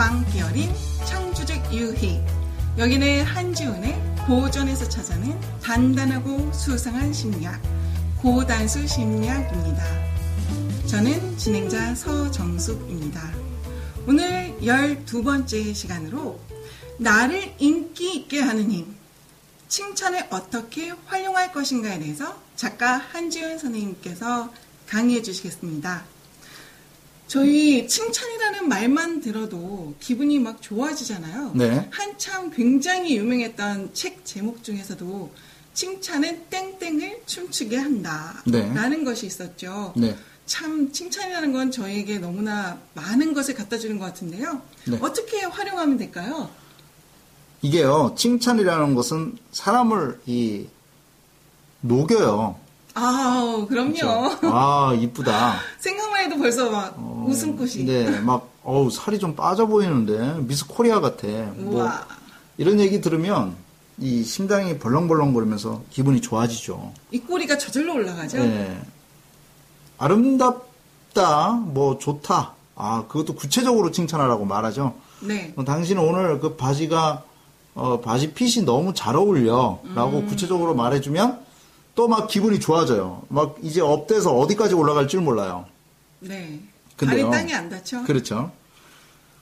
광기 어린 창조적 유희. 여기는 한지훈의 고전에서 찾아낸 단단하고 수상한 심리학, 고단수 심리학입니다. 저는 진행자 서정숙입니다. 오늘 12번째 시간으로 나를 인기 있게 하는 힘, 칭찬을 어떻게 활용할 것인가에 대해서 작가 한지훈 선생님께서 강의해 주시겠습니다. 저희 칭찬이라는 말만 들어도 기분이 막 좋아지잖아요. 네. 한참 굉장히 유명했던 책 제목 중에서도 칭찬은 땡땡을 춤추게 한다. 네. 라는 것이 있었죠. 네. 참 칭찬이라는 건 저에게 너무나 많은 것을 갖다 주는 것 같은데요. 네. 어떻게 활용하면 될까요? 이게요, 칭찬이라는 것은 사람을 이 녹여요. 아, 그럼요. 그렇죠? 아, 이쁘다. 생각만 해도 벌써 막 어, 웃음꽃이. 네, 막 어우 살이 좀 빠져 보이는데 미스 코리아 같아. 뭐 우와. 이런 얘기 들으면 이 심장이 벌렁벌렁거리면서 기분이 좋아지죠. 이 꼬리가 저절로 올라가죠. 네. 아름답다, 뭐 좋다. 아, 그것도 구체적으로 칭찬하라고 말하죠. 네. 어, 당신은 오늘 그 바지가 어, 바지 핏이 너무 잘 어울려 라고 음. 구체적으로 말해주면 또 막 기분이 좋아져요. 막 이제 업돼서 어디까지 올라갈 줄 몰라요. 네. 근데요. 발이 땅에 안 닿죠? 그렇죠.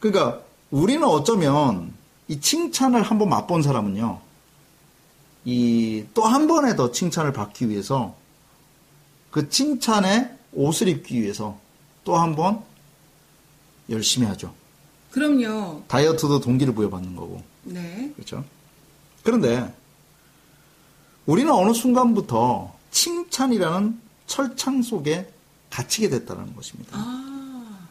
그러니까 우리는 어쩌면 이 칭찬을 한번 맛본 사람은요. 이 또 한 번에 더 칭찬을 받기 위해서 그 칭찬에 옷을 입기 위해서 또 한 번 열심히 하죠. 그럼요. 다이어트도 동기를 부여받는 거고. 네. 그렇죠? 그런데 우리는 어느 순간부터 칭찬이라는 철창 속에 갇히게 됐다는 것입니다. 아,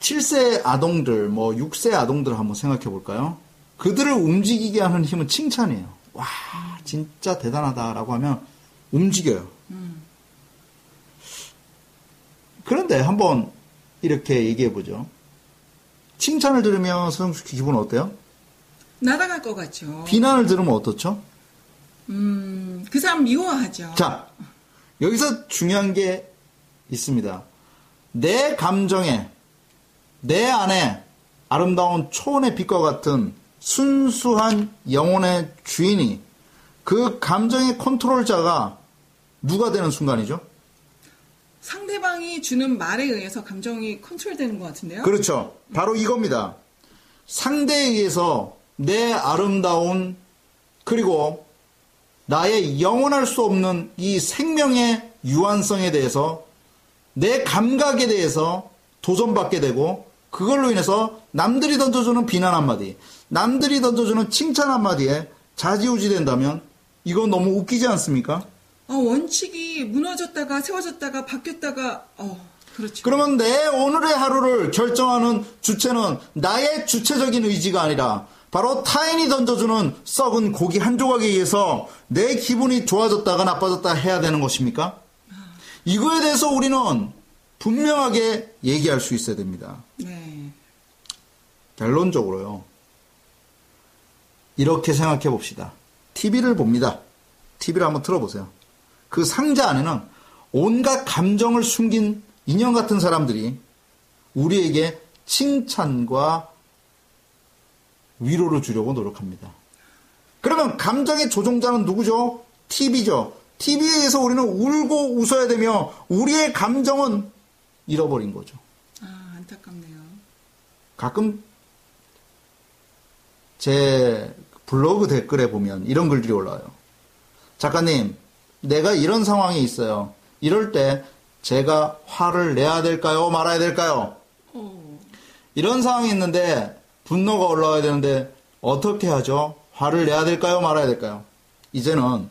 7세 아동들, 뭐 6세 아동들 한번 생각해 볼까요? 그들을 움직이게 하는 힘은 칭찬이에요. 와, 진짜 대단하다라고 하면 움직여요. 그런데 한번 이렇게 얘기해 보죠. 칭찬을 들으면 씨 기분 어때요? 날아갈 것 같죠. 비난을 들으면 어떻죠? 음, 그 사람 미워하죠. 자, 여기서 중요한 게 있습니다. 내 감정에, 내 안에 아름다운 초원의 빛과 같은 순수한 영혼의 주인이 그 감정의 컨트롤자가 누가 되는 순간이죠? 상대방이 주는 말에 의해서 감정이 컨트롤되는 것 같은데요? 그렇죠. 바로 이겁니다. 상대에 의해서 내 아름다운 그리고 나의 영원할 수 없는 이 생명의 유한성에 대해서 내 감각에 대해서 도전받게 되고 그걸로 인해서 남들이 던져주는 비난 한마디, 남들이 던져주는 칭찬 한마디에 자지우지 된다면 이건 너무 웃기지 않습니까? 아, 원칙이 무너졌다가 세워졌다가 바뀌었다가, 어, 그렇죠. 그러면 내 오늘의 하루를 결정하는 주체는 나의 주체적인 의지가 아니라 바로 타인이 던져주는 썩은 고기 한 조각에 의해서 내 기분이 좋아졌다가 나빠졌다 해야 되는 것입니까? 이거에 대해서 우리는 분명하게 얘기할 수 있어야 됩니다. 네. 결론적으로요. 이렇게 생각해 봅시다. TV를 봅니다. TV를 한번 틀어보세요. 그 상자 안에는 온갖 감정을 숨긴 인형 같은 사람들이 우리에게 칭찬과 위로를 주려고 노력합니다. 그러면 감정의 조종자는 누구죠? TV죠. TV에 의해서 우리는 울고 웃어야 되며 우리의 감정은 잃어버린 거죠. 아, 안타깝네요. 가끔 제 블로그 댓글에 보면 이런 글들이 올라와요. 작가님, 내가 이런 상황이 있어요. 이럴 때 제가 화를 내야 될까요? 말아야 될까요? 어, 이런 상황이 있는데 분노가 올라와야 되는데 어떻게 하죠? 화를 내야 될까요? 말아야 될까요? 이제는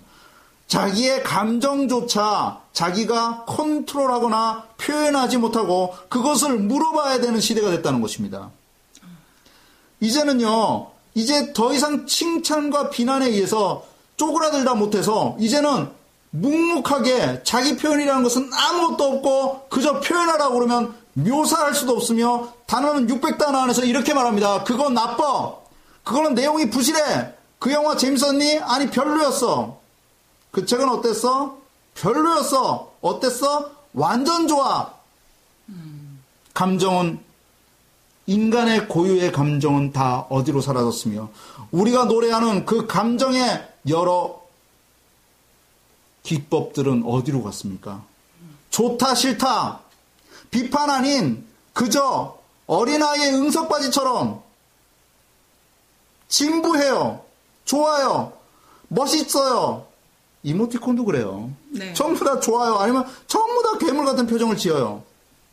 자기의 감정조차 자기가 컨트롤하거나 표현하지 못하고 그것을 물어봐야 되는 시대가 됐다는 것입니다. 이제는요, 이제 더 이상 칭찬과 비난에 의해서 쪼그라들다 못해서 이제는 묵묵하게 자기 표현이라는 것은 아무것도 없고 그저 표현하라고 그러면 묘사할 수도 없으며 단어는 600단어 안에서 이렇게 말합니다. 그건 나빠. 그거는 내용이 부실해. 그 영화 재밌었니? 아니 별로였어. 그 책은 어땠어? 별로였어. 어땠어? 완전 좋아. 감정은 인간의 고유의 감정은 다 어디로 사라졌으며 우리가 노래하는 그 감정의 여러 기법들은 어디로 갔습니까? 좋다 싫다 비판 아닌 그저 어린아이의 응석바지처럼 진부해요 좋아요 멋있어요 이모티콘도 그래요 네. 전부 다 좋아요 아니면 전부 다 괴물 같은 표정을 지어요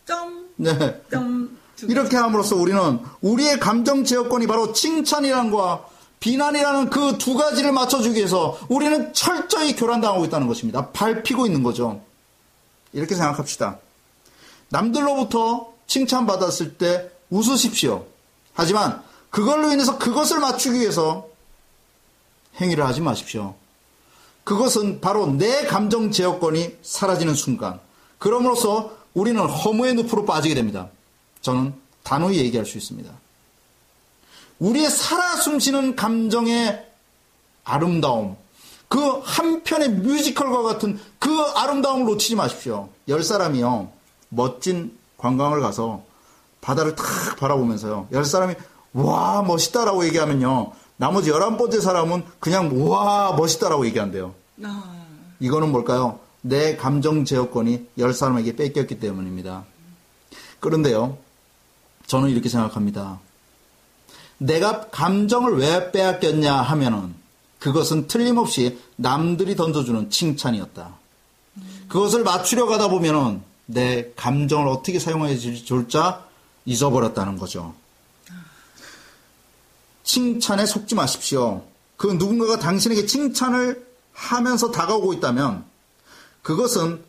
점, 네 점. 이렇게 함으로써 우리는 우리의 감정 제어권이 바로 칭찬이라는 것과 비난이라는 그 두 가지를 맞춰주기 위해서 우리는 철저히 교란당하고 있다는 것입니다. 밟히고 있는 거죠. 이렇게 생각합시다. 남들로부터 칭찬받았을 때 웃으십시오. 하지만 그걸로 인해서 그것을 맞추기 위해서 행위를 하지 마십시오. 그것은 바로 내 감정 제어권이 사라지는 순간. 그럼으로써 우리는 허무의 늪으로 빠지게 됩니다. 저는 단호히 얘기할 수 있습니다. 우리의 살아 숨쉬는 감정의 아름다움, 그 한편의 뮤지컬과 같은 그 아름다움을 놓치지 마십시오. 열 사람이요, 멋진 관광을 가서 바다를 탁 바라보면서요, 열 사람이 와, 멋있다라고 얘기하면요, 나머지 열한 번째 사람은 그냥 와, 멋있다라고 얘기한대요. 아, 이거는 뭘까요? 내 감정 제어권이 열 사람에게 뺏겼기 때문입니다. 그런데요, 저는 이렇게 생각합니다. 내가 감정을 왜 빼앗겼냐 하면은 그것은 틀림없이 남들이 던져주는 칭찬이었다. 그것을 맞추려 가다 보면은 내 감정을 어떻게 사용해야 좋을자 잊어버렸다는 거죠. 칭찬에 속지 마십시오. 그 누군가가 당신에게 칭찬을 하면서 다가오고 있다면 그것은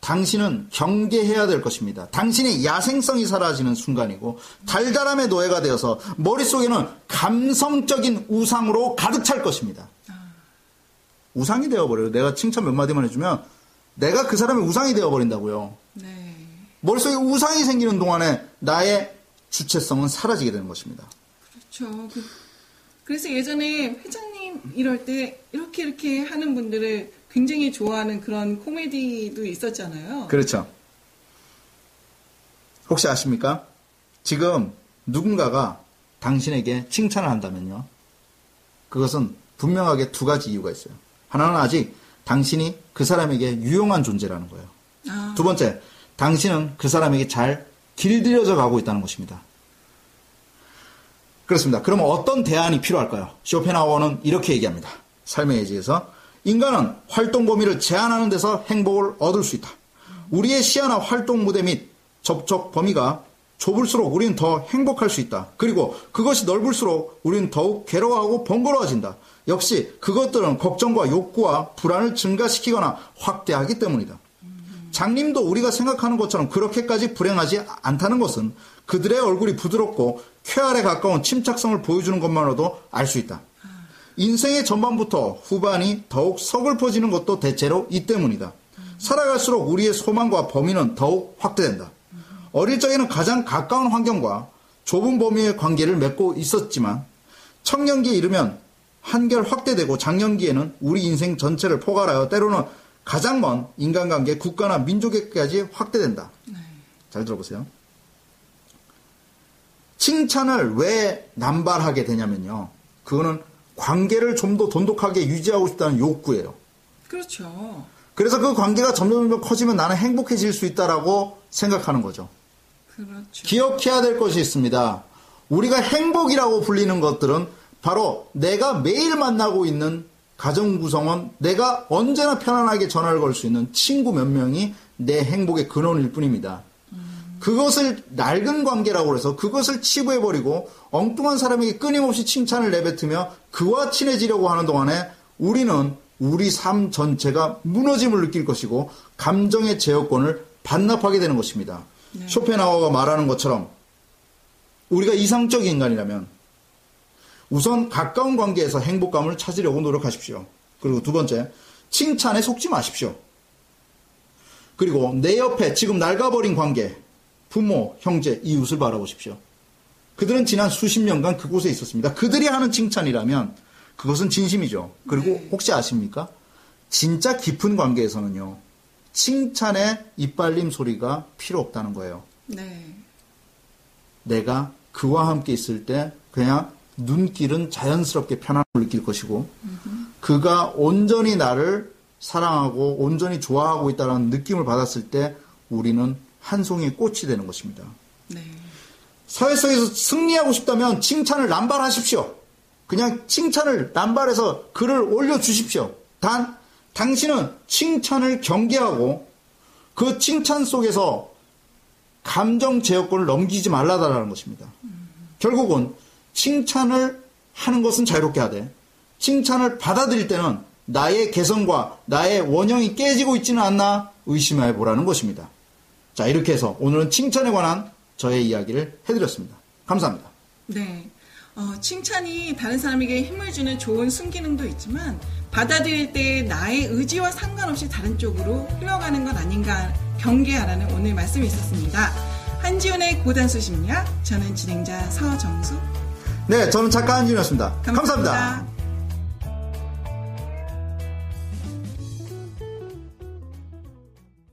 당신은 경계해야 될 것입니다. 당신의 야생성이 사라지는 순간이고 달달함의 노예가 되어서 머릿속에는 감성적인 우상으로 가득 찰 것입니다. 우상이 되어버려요. 내가 칭찬 몇 마디만 해주면 내가 그 사람의 우상이 되어버린다고요. 네. 머릿속에 우상이 생기는 동안에 나의 주체성은 사라지게 되는 것입니다. 그렇죠. 그, 그래서 예전에 회장님 이럴 때 이렇게 이렇게 하는 분들을 굉장히 좋아하는 그런 코미디도 있었잖아요. 그렇죠. 혹시 아십니까? 지금 누군가가 당신에게 칭찬을 한다면요. 그것은 분명하게 두 가지 이유가 있어요. 하나는 아직 당신이 그 사람에게 유용한 존재라는 거예요. 아, 두 번째, 당신은 그 사람에게 잘 길들여져 가고 있다는 것입니다. 그렇습니다. 그러면 어떤 대안이 필요할까요? 쇼펜하워는 이렇게 얘기합니다. 삶의 예지에서 인간은 활동 범위를 제한하는 데서 행복을 얻을 수 있다. 우리의 시야나 활동 무대 및 접촉 범위가 좁을수록 우리는 더 행복할 수 있다. 그리고 그것이 넓을수록 우리는 더욱 괴로워하고 번거로워진다. 역시 그것들은 걱정과 욕구와 불안을 증가시키거나 확대하기 때문이다. 장님도 우리가 생각하는 것처럼 그렇게까지 불행하지 않다는 것은 그들의 얼굴이 부드럽고 쾌활에 가까운 침착성을 보여주는 것만으로도 알 수 있다. 인생의 전반부터 후반이 더욱 서글퍼지는 것도 대체로 이 때문이다. 살아갈수록 우리의 소망과 범위는 더욱 확대된다. 어릴 적에는 가장 가까운 환경과 좁은 범위의 관계를 맺고 있었지만 청년기에 이르면 한결 확대되고 장년기에는 우리 인생 전체를 포괄하여 때로는 가장 먼 인간관계, 국가나 민족에까지 확대된다. 잘 들어보세요. 칭찬을 왜 남발하게 되냐면요. 그거는 관계를 좀 더 돈독하게 유지하고 싶다는 욕구예요. 그렇죠. 그래서 그 관계가 점점 점점 커지면 나는 행복해질 수 있다라고 생각하는 거죠. 그렇죠. 기억해야 될 것이 있습니다. 우리가 행복이라고 불리는 것들은 바로 내가 매일 만나고 있는 가정 구성원, 내가 언제나 편안하게 전화를 걸 수 있는 친구 몇 명이 내 행복의 근원일 뿐입니다. 그것을 낡은 관계라고 해서 그것을 치부해버리고 엉뚱한 사람에게 끊임없이 칭찬을 내뱉으며 그와 친해지려고 하는 동안에 우리는 우리 삶 전체가 무너짐을 느낄 것이고 감정의 제어권을 반납하게 되는 것입니다. 쇼펜하우어가 말하는 것처럼 우리가 이상적 인간이라면 우선 가까운 관계에서 행복감을 찾으려고 노력하십시오. 그리고 두 번째, 칭찬에 속지 마십시오. 그리고 내 옆에 지금 낡아버린 관계, 부모, 형제, 이웃을 바라보십시오. 그들은 지난 수십 년간 그곳에 있었습니다. 그들이 하는 칭찬이라면 그것은 진심이죠. 그리고 혹시 아십니까? 진짜 깊은 관계에서는요, 칭찬의 이빨림 소리가 필요 없다는 거예요. 네. 내가 그와 함께 있을 때 그냥 눈길은 자연스럽게 편안함을 느낄 것이고 그가 온전히 나를 사랑하고 온전히 좋아하고 있다는 느낌을 받았을 때 우리는 한 송이 꽃이 되는 것입니다. 네. 사회성에서 승리하고 싶다면 칭찬을 남발하십시오. 그냥 칭찬을 남발해서 글을 올려주십시오. 단, 당신은 칭찬을 경계하고 그 칭찬 속에서 감정 제어권을 넘기지 말라다라는 것입니다. 결국은 칭찬을 하는 것은 자유롭게 하되 칭찬을 받아들일 때는 나의 개성과 나의 원형이 깨지고 있지는 않나 의심해 보라는 것입니다. 자, 이렇게 해서 오늘은 칭찬에 관한 저의 이야기를 해드렸습니다. 감사합니다. 네. 어, 칭찬이 다른 사람에게 힘을 주는 좋은 순기능도 있지만 받아들일 때 나의 의지와 상관없이 다른 쪽으로 흘러가는 것 아닌가 경계하라는 오늘 말씀이 있었습니다. 한지훈의 고단수 심리학 저는 진행자 서정수 네, 저는 작가 한진이었습니다 감사합니다. 감사합니다.